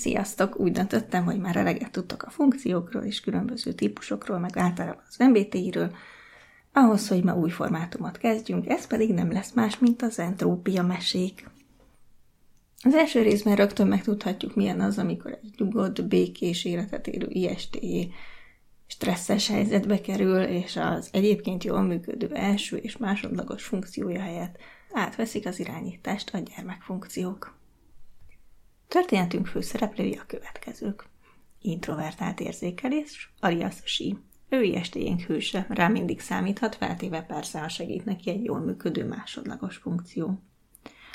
Sziasztok! Úgy döntöttem, hogy már eleget tudtok a funkciókról és különböző típusokról, meg általában az MBTI-ről, ahhoz, hogy ma új formátumot kezdjünk, ez pedig nem lesz más, mint az entrópia mesék. Az első részben rögtön megtudhatjuk, milyen az, amikor egy nyugodt, békés életet élő IST stresszes helyzetbe kerül, és az egyébként jól működő első és másodlagos funkciója helyett átveszik az irányítást a gyermekfunkciók. Történetünk főszereplői a következők. Introvertált érzékelés, alias sí. Ő ilyestéjénk hőse, rá mindig számíthat, feltéve persze, ha segít neki egy jól működő másodlagos funkció.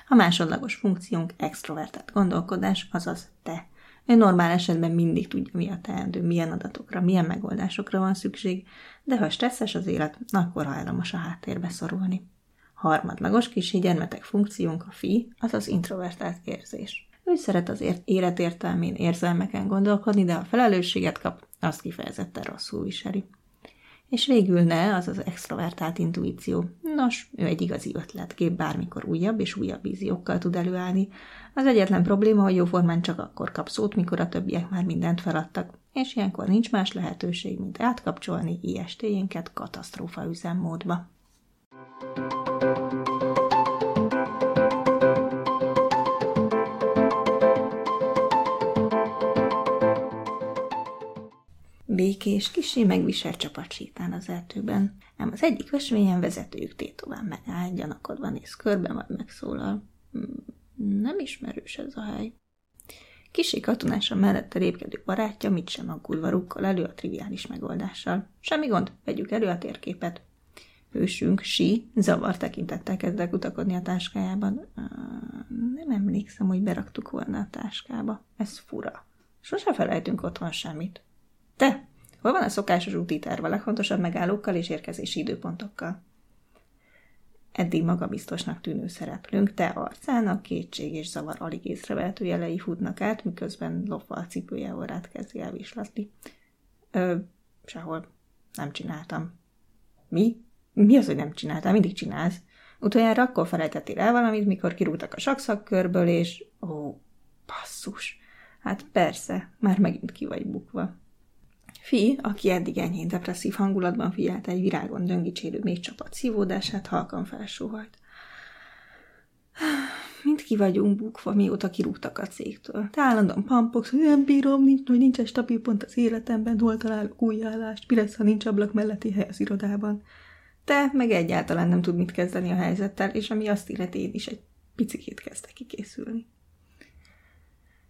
A másodlagos funkciónk extrovertált gondolkodás, azaz te. Ő normál esetben mindig tudja, mi a teendő, milyen adatokra, milyen megoldásokra van szükség, de ha stresszes az élet, akkor hajlamos a háttérbe szorulni. Harmadlagos kis gyermetek funkciónk a fi, azaz introvertált érzés. Ő szeret az életértelmén, érzelmeken gondolkodni, de ha felelősséget kap, azt kifejezetten rosszul viseli. És végül ne, az az extrovertált intuíció. Nos, ő egy igazi ötletkép, bármikor újabb és újabb víziókkal tud előállni. Az egyetlen probléma, hogy jóformán csak akkor kap szót, mikor a többiek már mindent feladtak, és ilyenkor nincs más lehetőség, mint átkapcsolni IST-jénket katasztrófa üzemmódba. Békés, kisé megviselt csapat sétál az erdőben. Ám az egyik ösvényen vezetőjük tétován megáll, gyanakodva néz körbe, majd megszólal. Hmm, nem ismerős ez a hely. Kisé katonása mellette lépkedő barátja mit sem aggulva rúkkal elő a triviális megoldással. Semmi gond, vegyük elő a térképet. Hősünk, sí, zavar tekintettel kezdek utakodni a táskájában. Nem emlékszem, hogy beraktuk volna a táskába. Ez fura. Sose felejtünk otthon semmit. Te, hol van a szokásos úti terv a legfontosabb megállókkal és érkezési időpontokkal? Eddig magabiztosnak tűnő szereplőnk, te arcának kétség és zavar alig észrevehető jelei futnak át, miközben lopva a cipője orrát kezdi elvislatni. Ö, sehol. Nem csináltam. Mi? Mi az, hogy nem csináltál? Mindig csinálsz. Utoljára akkor felejtettél el valamit, mikor kirúgtak a sakszakkörből, és... Ó, passzus. Hát persze, már megint ki vagy bukva. Fií, aki eddig enyhén depresszív hangulatban figyelte egy virágon döngicsérő még csapat szívódását, halkan felsóhajt. Mind ki vagyunk bukva, mióta kirúgtak a cégtől. Te állandóan pampogsz, hogy nem bírom, nincs, hogy nincs egy stabil pont az életemben, hol találok új állást, mi lesz, ha nincs ablak melletti hely az irodában. Te meg egyáltalán nem tud mit kezdeni a helyzettel, és ami azt illeti, én is egy picikét kezdtek kikészülni.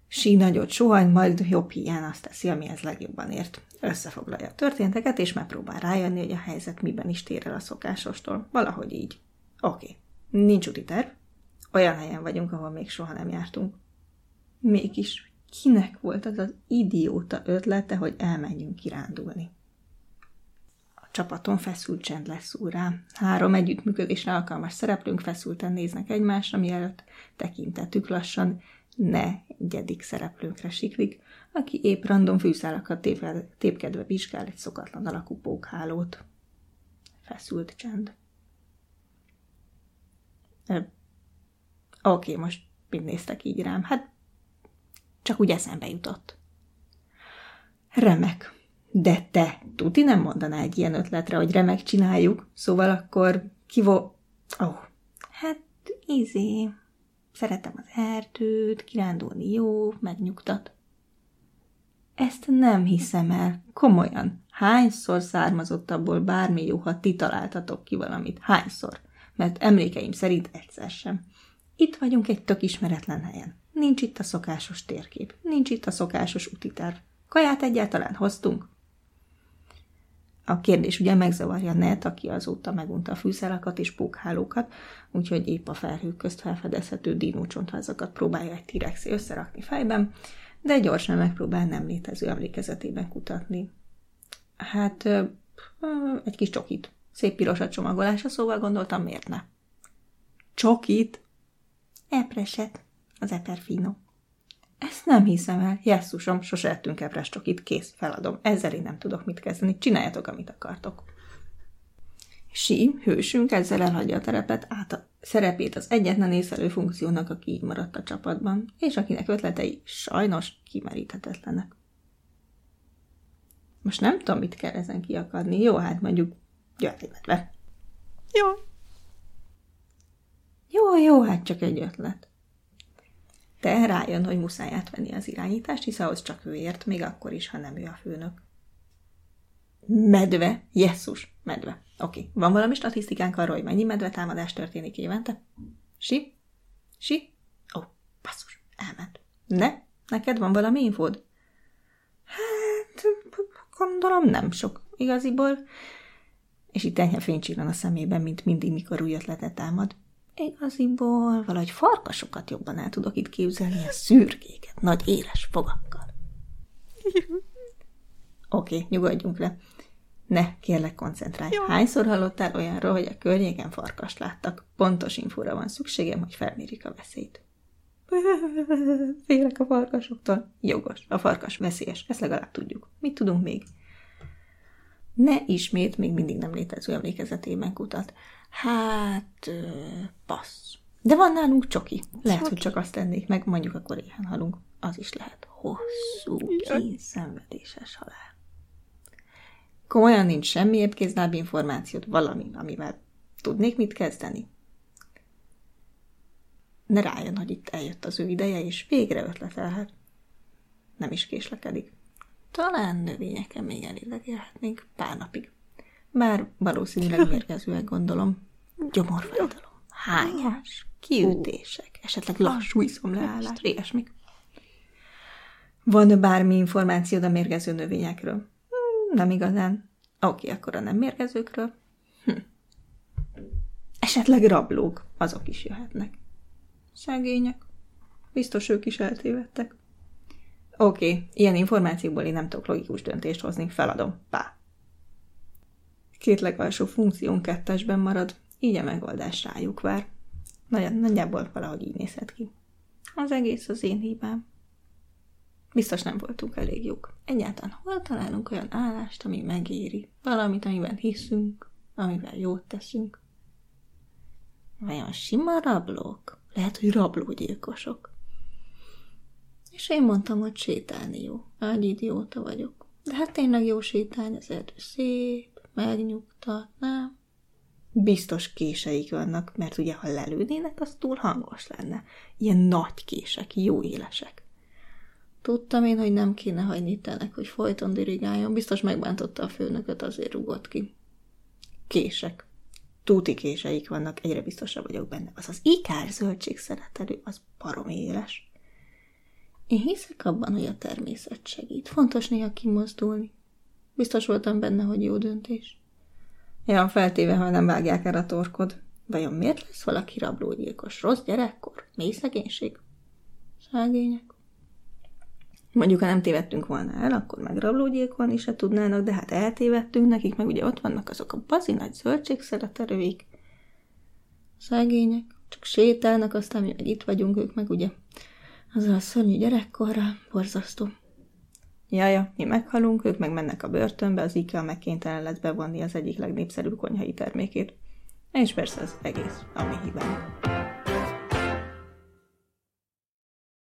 Sí nagyot sohany, majd jobb hiány azt teszi, amihez legjobban ért. Összefoglalja a történteket, és megpróbál rájönni, hogy a helyzet miben is tér el a szokásostól. Valahogy így. Oké. Okay. Nincs úti terv. Olyan helyen vagyunk, ahol még soha nem jártunk. Mégis kinek volt az az idióta ötlete, hogy elmenjünk kirándulni? A csapaton feszült csend lesz úrá. Három együttműködésre alkalmas szereplőnk feszülten néznek egymásra, mielőtt tekintetük lassan ne egyedik szereplőnkre siklik, aki épp random fűszálakat tépkedve vizsgál egy szokatlan alakú pókhálót. Feszült csend. Oké, okay, most mind néztek így rám? Hát csak úgy eszembe jutott. Remek. De te, tuti nem mondaná egy ilyen ötletre, hogy remek csináljuk, szóval akkor kivo... Ó, oh, hát izé, Szeretem az erdőt, kirándulni jó, megnyugtat. Ezt nem hiszem el. Komolyan. Hányszor származott abból bármi jó, ha ti találtatok ki valamit? Hányszor? Mert emlékeim szerint egyszer sem. Itt vagyunk egy tök ismeretlen helyen. Nincs itt a szokásos térkép. Nincs itt a szokásos útiterv. Kaját egyáltalán hoztunk? A kérdés ugye megzavarja Net, aki azóta megunta a fűszálakat és pókhálókat, úgyhogy épp a felhők közt felfedezhető dinócsontházakat próbálja egy tirexi összerakni fejben, de gyorsan megpróbál nem létező emlékezetében kutatni. Hát, egy kis csokit. Szép piros a csomagolása, szóval gondoltam, miért ne. Csokit? Epreset, az eperfino. Ezt nem hiszem el. Jesszusom, sose ettünk ebrestokit, kész, feladom. Ezzel én nem tudok mit kezdeni. Csináljatok, amit akartok. Sí, hősünk ezzel elhagyja a terepet, át a szerepét az egyetlen észlelő funkciónak, aki így maradt a csapatban, és akinek ötletei sajnos kimeríthetetlenek. Most nem tudom, mit kell ezen kiakadni. Jó, hát mondjuk medve. Jó. Jó, jó, hát csak egy ötlet. Te rájön, hogy muszáj átvenni az irányítást, hisz ahhoz csak ő ért, még akkor is, ha nem ő a főnök. Medve. Jesszus, medve. Oké. Okay. Van valami statisztikánk arról, hogy mennyi medve támadás történik évente? Si? Si? Ó, oh, basszus, elment. Ne? Neked van valami infód? Hát, gondolom nem sok. Igaziból és itt enyhe fénycsillan a szemében, mint mindig, mikor új ötletet támad. Igaziból valahogy farkasokat jobban el tudok itt képzelni, a szürkéket, nagy éles fogakkal. Oké, okay, nyugodjunk le. Ne, kérlek, koncentrálj. Jó. Hányszor hallottál olyanról, hogy a környéken farkast láttak? Pontos infóra van szükségem, hogy felmérik a veszélyt. Félek a farkasoktól. Jogos, a farkas veszélyes, ezt legalább tudjuk. Mit tudunk még? Ne ismét még mindig nem létező emlékezetében kutat. Hát, passz. De van nálunk csoki. Lehet, csoki. hogy csak azt tennék meg, mondjuk akkor éhen halunk. Az is lehet. Hosszú, kínszenvedéses halál. Komolyan nincs semmi épkézláb információt, valami, amivel tudnék mit kezdeni. Ne rájön, hogy itt eljött az ő ideje, és végre ötletelhet. Nem is késlekedik. Talán növényeken még elélegélhetnénk pár napig. Bár valószínűleg mérgezőek gondolom. Gyomorfájdalom, hányás, kiütések, esetleg lassú iszomleállás, ilyesmik. Van bármi információd a mérgező növényekről? Hmm, nem igazán. Oké, akkor a nem mérgezőkről. Hm. Esetleg rablók, azok is jöhetnek. Szegények. Biztos ők is eltévedtek. Oké, okay, ilyen információkból én nem tudok logikus döntést hozni, feladom. Pá. Két legalsó funkción kettesben marad, így a megoldás rájuk vár. Nagy, nagyjából valahogy így nézhet ki. Az egész az én hibám. Biztos nem voltunk elég jók. Egyáltalán hol találunk olyan állást, ami megéri? Valamit, amiben hiszünk, amivel jót teszünk? Vajon sima rablók? Lehet, hogy rablógyilkosok. És én mondtam, hogy sétálni jó. Ágy idióta vagyok. De hát tényleg jó sétálni, az erdő szép, megnyugtat, nem? Biztos késeik vannak, mert ugye, ha lelőnének, az túl hangos lenne. Ilyen nagy kések, jó élesek. Tudtam én, hogy nem kéne hagyni tenek, hogy folyton dirigáljon. Biztos megbántotta a főnököt, azért rugott ki. Kések. Túti késeik vannak, egyre biztosabb vagyok benne. Az az ikár zöldség szeretelő, az barom éles. Én hiszek abban, hogy a természet segít. Fontos néha kimozdulni. Biztos voltam benne, hogy jó döntés. Ja, feltéve, ha nem vágják el a torkod. Vajon miért lesz valaki rablógyilkos? Rossz gyerekkor? Mély szegénység? Szegények. Mondjuk, ha nem tévedtünk volna el, akkor meg rablógyilkolni se tudnának, de hát eltévedtünk nekik, meg ugye ott vannak azok a bazi nagy zöldségszeretelőik. Szegények, csak sétálnak, aztán mi meg itt vagyunk, ők meg ugye az a szörnyű gyerekkorra, borzasztó. Jaja, mi meghalunk, ők meg mennek a börtönbe, az IKEA meg kénytelen lesz bevonni az egyik legnépszerűbb konyhai termékét. És persze az egész, ami hibám.